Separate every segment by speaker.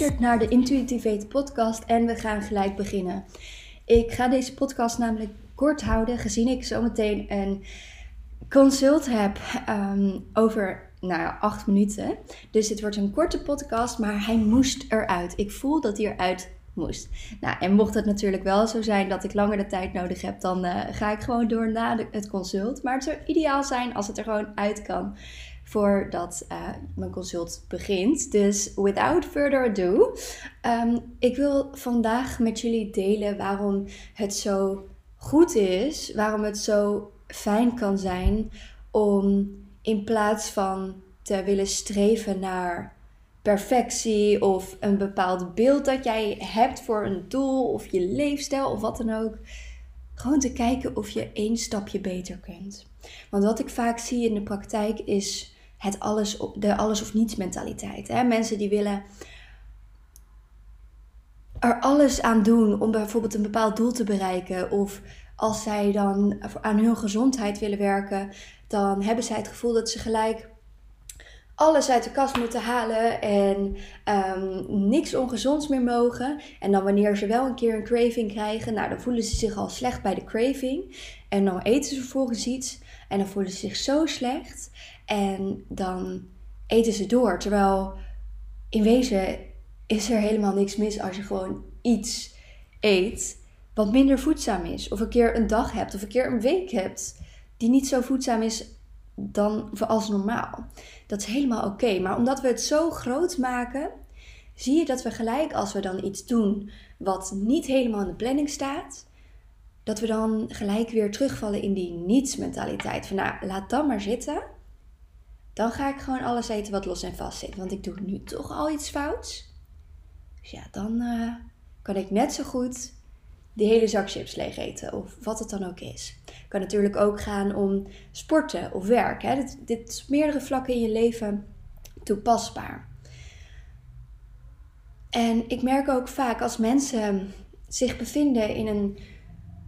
Speaker 1: luistert naar de Intuitivate podcast en we gaan gelijk beginnen. Ik ga deze podcast namelijk kort houden, gezien ik zometeen een consult heb ehm, over nou ja, acht minuten. Dus het wordt een korte podcast, maar hij moest eruit. Ik voel dat hij eruit moest. Nou, en mocht het natuurlijk wel zo zijn dat ik langer de tijd nodig heb, dan eh, ga ik gewoon door na het consult. Maar het zou ideaal zijn als het er gewoon uit kan voordat uh, mijn consult begint. Dus without further ado, um, ik wil vandaag met jullie delen waarom het zo goed is, waarom het zo fijn kan zijn om in plaats van te willen streven naar perfectie of een bepaald beeld dat jij hebt voor een doel of je leefstijl of wat dan ook, gewoon te kijken of je één stapje beter kunt. Want wat ik vaak zie in de praktijk is het alles, de alles of niets mentaliteit. Hè? Mensen die willen er alles aan doen om bijvoorbeeld een bepaald doel te bereiken. Of als zij dan aan hun gezondheid willen werken, dan hebben zij het gevoel dat ze gelijk alles uit de kast moeten halen en um, niks ongezonds meer mogen. En dan wanneer ze wel een keer een craving krijgen, nou dan voelen ze zich al slecht bij de craving. En dan eten ze vervolgens iets en dan voelen ze zich zo slecht. En dan eten ze door. Terwijl in wezen is er helemaal niks mis als je gewoon iets eet wat minder voedzaam is. Of een keer een dag hebt of een keer een week hebt die niet zo voedzaam is dan als normaal. Dat is helemaal oké. Maar omdat we het zo groot maken, zie je dat we gelijk als we dan iets doen wat niet helemaal in de planning staat, dat we dan gelijk weer terugvallen in die niets-mentaliteit. Van nou, laat dan maar zitten. Dan ga ik gewoon alles eten wat los en vast zit. Want ik doe nu toch al iets fouts. Dus ja, dan uh, kan ik net zo goed die hele zak chips leeg eten. Of wat het dan ook is. Het kan natuurlijk ook gaan om sporten of werk. Hè. Dit, dit is meerdere vlakken in je leven toepasbaar. En ik merk ook vaak als mensen zich bevinden in een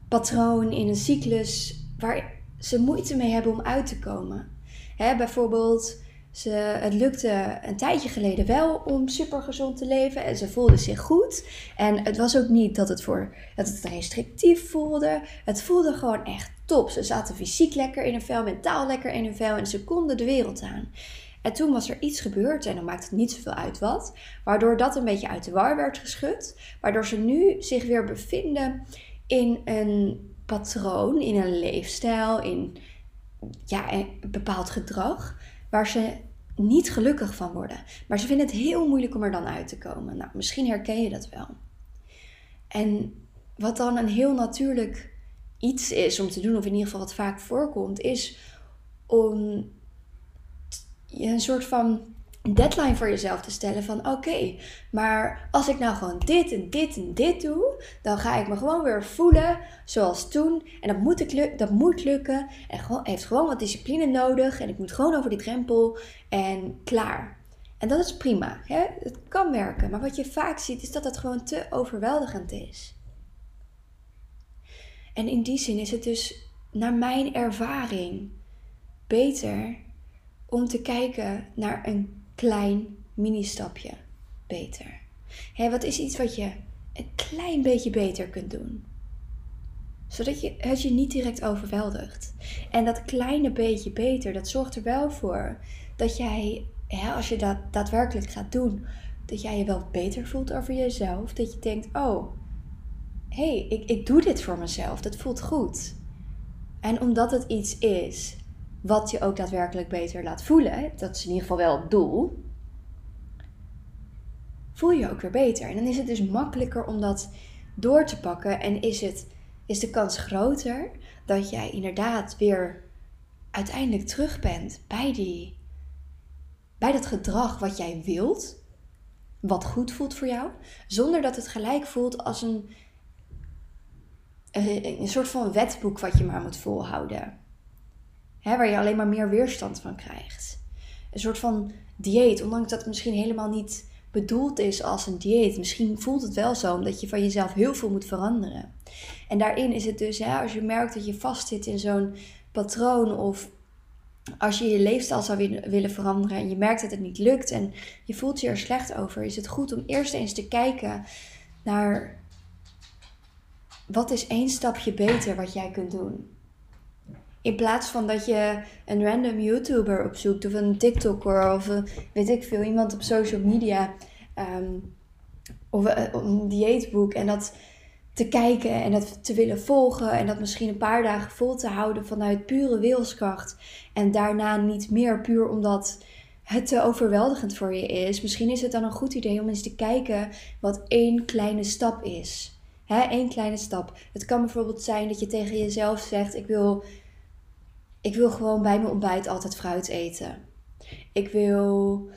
Speaker 1: patroon, in een cyclus waar ze moeite mee hebben om uit te komen. Hè, bijvoorbeeld, ze, het lukte een tijdje geleden wel om super gezond te leven en ze voelde zich goed. En het was ook niet dat het, voor, dat het restrictief voelde. Het voelde gewoon echt top. Ze zaten fysiek lekker in hun vel, mentaal lekker in hun vel en ze konden de wereld aan. En toen was er iets gebeurd en dan maakt het niet zoveel uit wat, waardoor dat een beetje uit de war werd geschud, waardoor ze nu zich weer bevinden in een patroon, in een leefstijl, in ja, een bepaald gedrag waar ze niet gelukkig van worden. Maar ze vinden het heel moeilijk om er dan uit te komen. Nou, misschien herken je dat wel. En wat dan een heel natuurlijk iets is om te doen, of in ieder geval wat vaak voorkomt, is om een soort van deadline voor jezelf te stellen van oké, maar als ik nou gewoon dit en dit en dit doe, dan ga ik me gewoon weer voelen zoals toen. En dat moet, ik dat moet lukken. En gewoon, heeft gewoon wat discipline nodig. En ik moet gewoon over die drempel en klaar. En dat is prima. Hè? Het kan werken. Maar wat je vaak ziet is dat het gewoon te overweldigend is. En in die zin is het dus naar mijn ervaring beter om te kijken naar een klein mini-stapje beter. Hé, wat is iets wat je een klein beetje beter kunt doen? Zodat je het je niet direct overweldigt. En dat kleine beetje beter, dat zorgt er wel voor dat jij, hè, als je dat daadwerkelijk gaat doen, dat jij je wel beter voelt over jezelf. Dat je denkt, oh, hé, hey, ik, ik doe dit voor mezelf. Dat voelt goed. En omdat het iets is wat je ook daadwerkelijk beter laat voelen, dat is in ieder geval wel het doel, voel je ook weer beter. En dan is het dus makkelijker om dat door te pakken en is, het, is de kans groter dat jij inderdaad weer uiteindelijk terug bent bij, die, bij dat gedrag wat jij wilt, wat goed voelt voor jou, zonder dat het gelijk voelt als een, een soort van wetboek wat je maar moet volhouden Hè, waar je alleen maar meer weerstand van krijgt. Een soort van dieet, ondanks dat het misschien helemaal niet bedoeld is als een dieet. Misschien voelt het wel zo, omdat je van jezelf heel veel moet veranderen. En daarin is het dus, hè, als je merkt dat je vastzit in zo'n patroon of als je je leefstijl zou willen veranderen en je merkt dat het niet lukt en je voelt je er slecht over, is het goed om eerst eens te kijken naar wat is één stapje beter wat jij kunt doen. In plaats van dat je een random YouTuber opzoekt of een TikToker of een, weet ik veel, iemand op social media ehm, of een dieetboek en dat te kijken en dat te willen volgen en dat misschien een paar dagen vol te houden vanuit pure wilskracht en daarna niet meer puur omdat het te overweldigend voor je is. Misschien is het dan een goed idee om eens te kijken wat één kleine stap is. Één kleine stap. Het kan bijvoorbeeld zijn dat je tegen jezelf zegt: ik wil, ik wil gewoon bij mijn ontbijt altijd fruit eten. Ik wil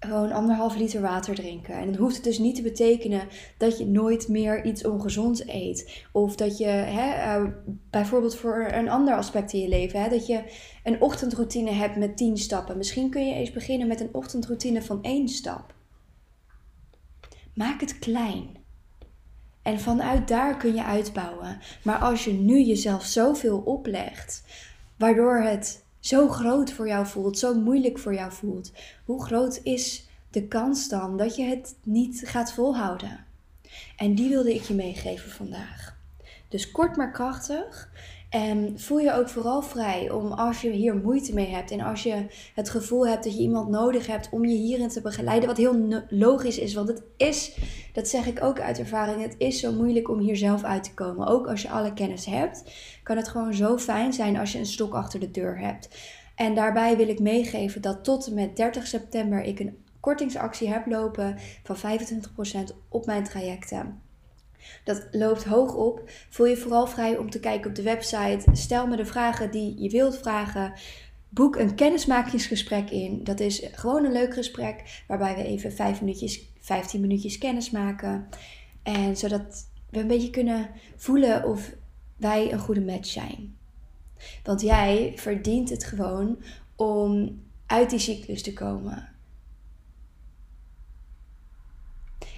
Speaker 1: gewoon anderhalf liter water drinken. En dan hoeft dus niet te betekenen dat je nooit meer iets ongezonds eet. Of dat je, hè, uh, bijvoorbeeld voor een ander aspect in je leven, hè, dat je een ochtendroutine hebt met 10 stappen. Misschien kun je eens beginnen met een ochtendroutine van één stap. Maak het klein. En vanuit daar kun je uitbouwen. Maar als je nu jezelf zoveel oplegt, waardoor het zo groot voor jou voelt, zo moeilijk voor jou voelt, hoe groot is de kans dan dat je het niet gaat volhouden? En die wilde ik je meegeven vandaag. Dus kort maar krachtig. En voel je ook vooral vrij om als je hier moeite mee hebt en als je het gevoel hebt dat je iemand nodig hebt om je hierin te begeleiden, wat heel logisch is, want het is, dat zeg ik ook uit ervaring, het is zo moeilijk om hier zelf uit te komen. Ook als je alle kennis hebt, kan het gewoon zo fijn zijn als je een stok achter de deur hebt. En daarbij wil ik meegeven dat tot en met 30 september ik een kortingsactie heb lopen van 25% op mijn trajecten. Dat loopt hoog op. Voel je vooral vrij om te kijken op de website. Stel me de vragen die je wilt vragen. Boek een kennismakingsgesprek in. Dat is gewoon een leuk gesprek waarbij we even 5 minuutjes, 15 minuutjes kennis maken. En zodat we een beetje kunnen voelen of wij een goede match zijn. Want jij verdient het gewoon om uit die cyclus te komen.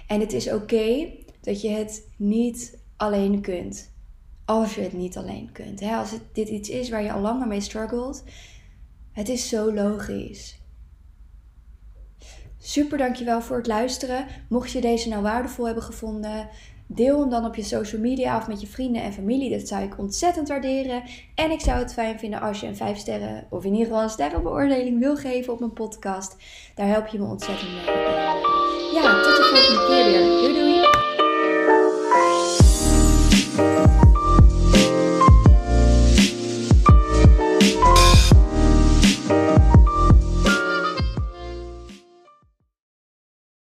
Speaker 1: En het is oké dat je het niet alleen kunt. Als je het niet alleen kunt. Als het, dit iets is waar je al langer mee struggelt. Het is zo logisch. Super dankjewel voor het luisteren. Mocht je deze nou waardevol hebben gevonden, deel hem dan op je social media of met je vrienden en familie. Dat zou ik ontzettend waarderen. En ik zou het fijn vinden als je een 5 sterren of in ieder geval een sterrenbeoordeling wil geven op mijn podcast. Daar help je me ontzettend mee.